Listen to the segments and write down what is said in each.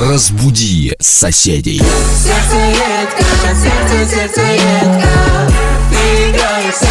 Разбуди соседей. Сердце едко, сердце, сердце едко Ты играешь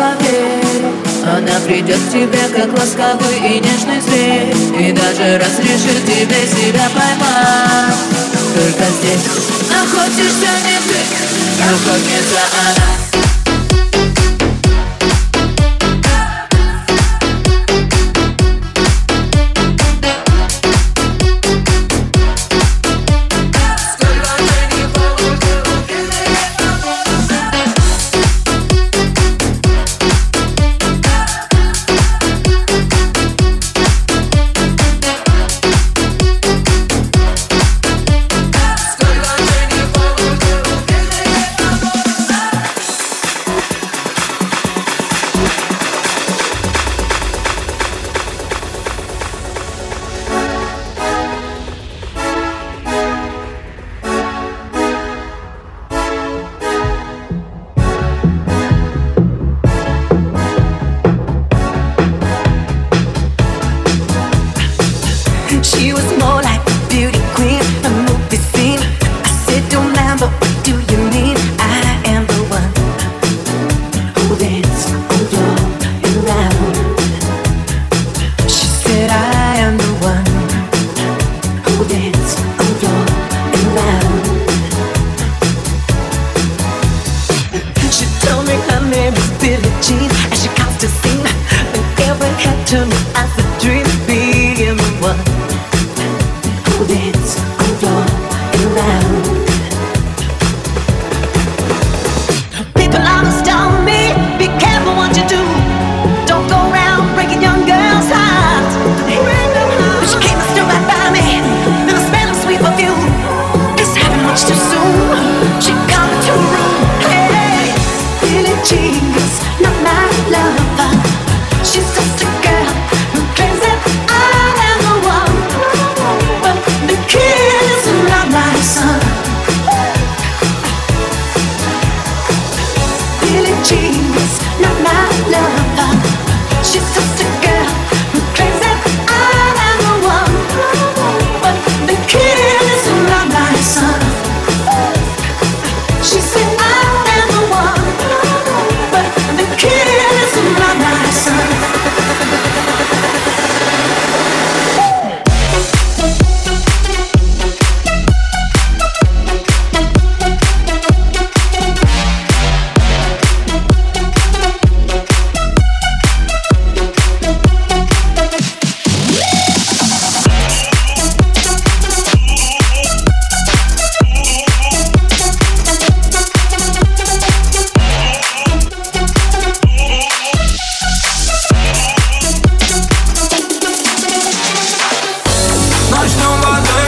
поверь. Она придет к тебе, как ласковый и нежный зверь И даже разрешит тебе себя поймать. Только здесь находишься не ты Находится она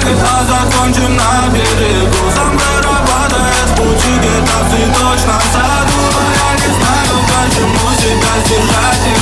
лета закончим на берегу Сам работает пути где-то в цветочном саду Но я не знаю, почему себя сдержать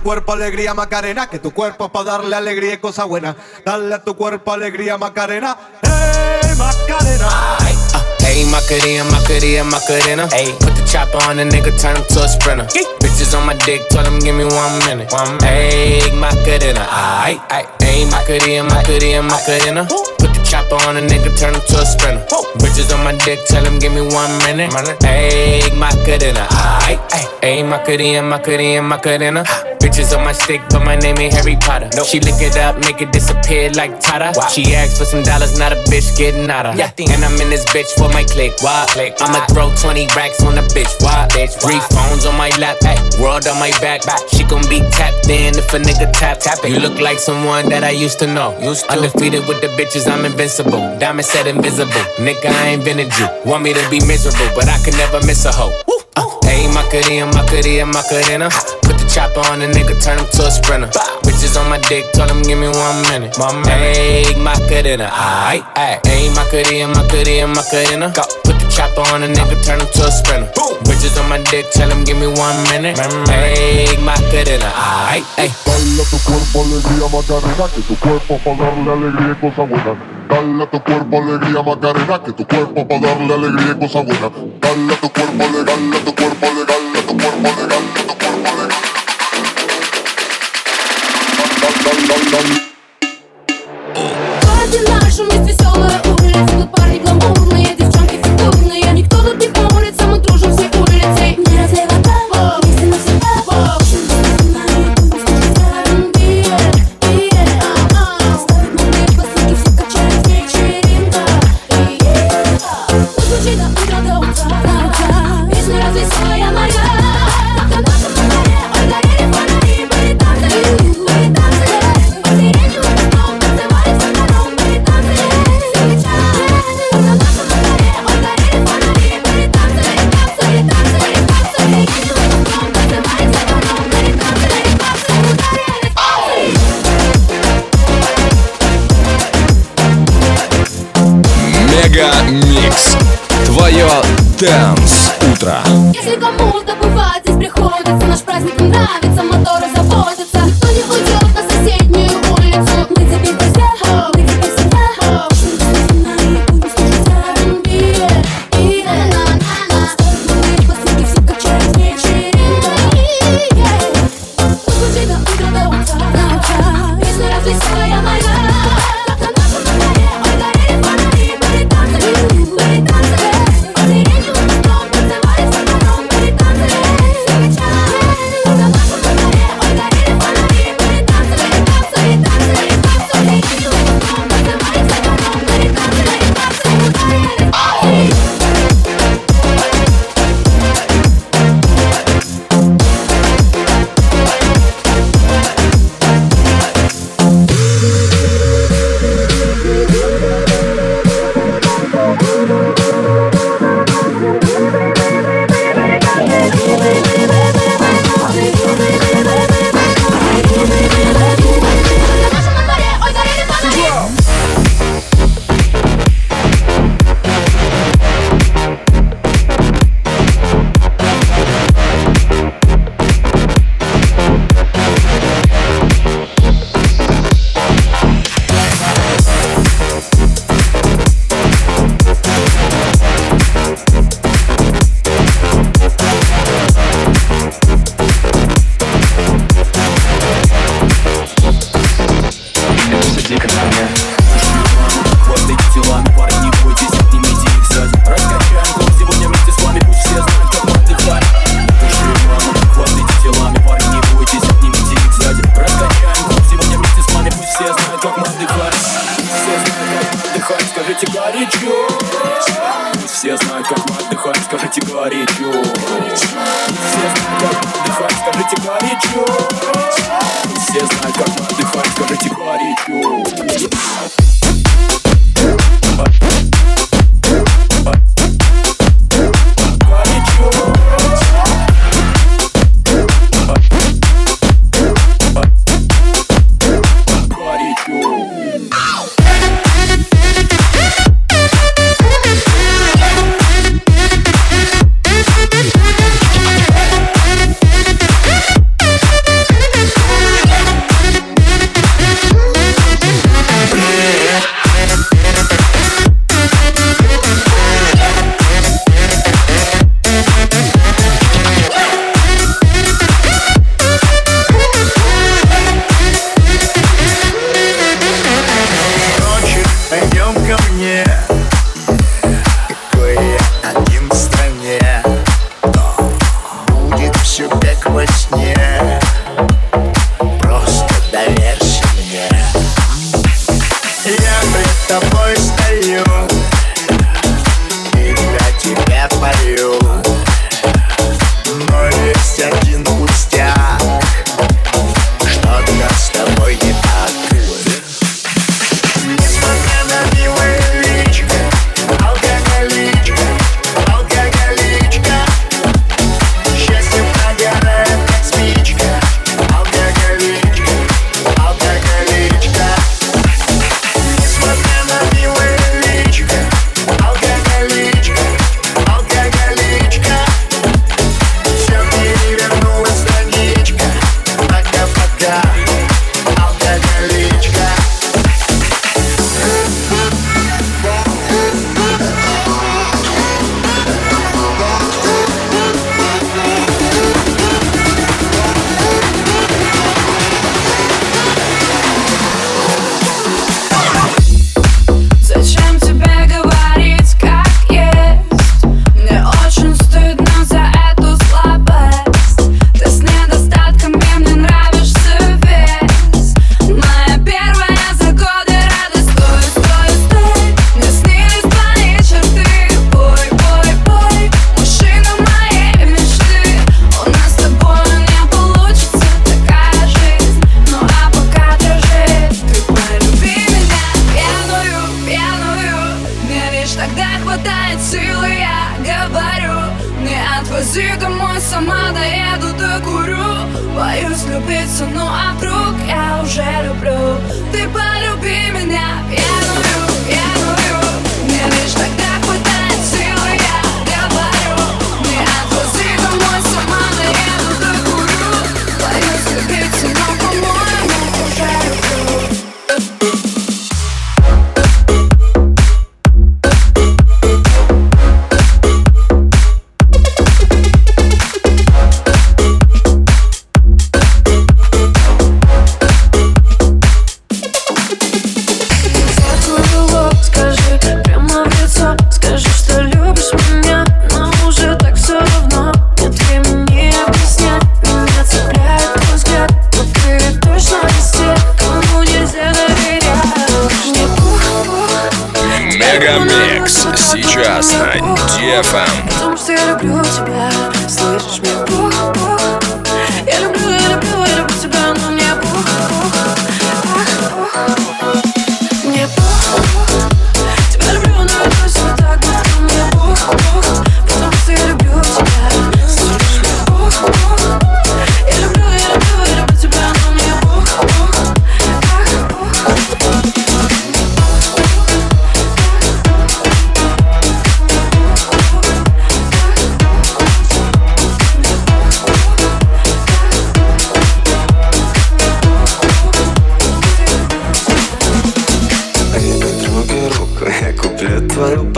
Tu cuerpo alegría Macarena, que tu cuerpo es para darle alegría y cosa buena. Dale a tu cuerpo alegría Macarena, hey Macarena. Hey, Macarena, Macarena, Macarena. Hey, put the chopper on the nigga, turn him to a sprinter. Bitches on my dick, tell him give me one minute. One minute. Hey, Macarena, aight, aight. Hey, Macarena, Macarena, Macarena. Put the chopper on a nigga, turn him to a sprinter. Bitches on my dick, tell him give me one minute. Hey, Macarena, aight, aight. Hey, Macarena, Macarena, Macarena. Bitches on my stick, but my name ain't Harry Potter. She lick it up, make it disappear like Tata. She asked for some dollars, not a bitch getting out of. And I'm in this bitch for my click. Why? click. I'ma throw 20 racks on a bitch. Why? bitch. Three phones on my lap, ay, world on my back. She gon' be tapped in if a nigga tap tap it. You look like someone that I used to know. Used to. Undefeated with the bitches, I'm invincible. Diamond said invisible. Nigga, I ain't invented you. Want me to be miserable, but I can never miss a hoe. Uh, Hey, Macarena, Macarena, Macarena. Put the chopper on a nigga, turn him to a sprinter. Bitches on my dick, tell him give me one minute. One minute. Hey, Macarena, aight, aight. Hey, Macarena, Macarena, Macarena. Go. Put the chopper on a nigga, turn him to a sprinter. Bitches on my dick, tell him give me one minute. Hey, Macarena, aight, aight. Dale a tu cuerpo alegría Macarena, que tu cuerpo pa' darle alegría y cosa buena. Dale a tu cuerpo alegría Macarena, que tu cuerpo pa' darle alegría y cosa buena. Dale a tu cuerpo alegría, a tu cuerpo alegría, a tu cuerpo alegría, Mega Mix. Твое Dance Утро. Если кому-то бывает здесь приходится Наш праздник нравится, моторы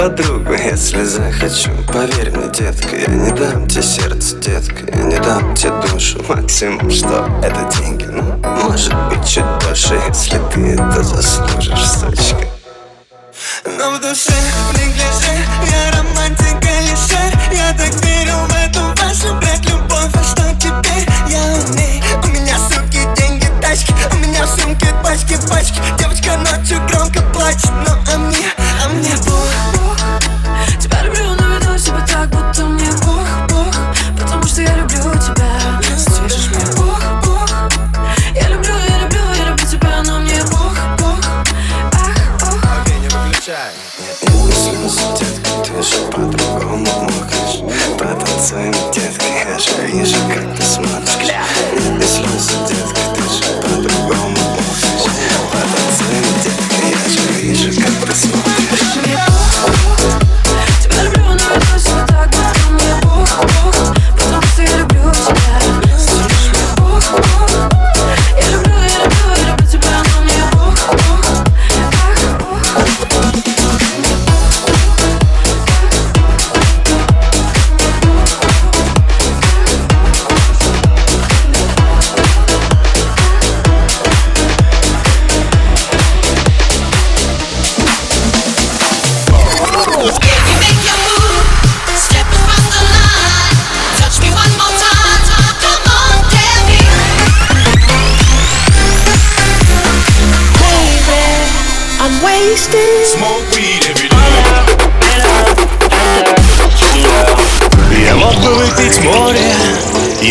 подругу, если захочу. Поверь мне, детка, я не дам тебе сердце, детка Я не дам тебе душу, максимум, что это деньги? Ну, может быть, чуть больше, если ты это заслужишь, сучка. Но в душе, не гляжи, я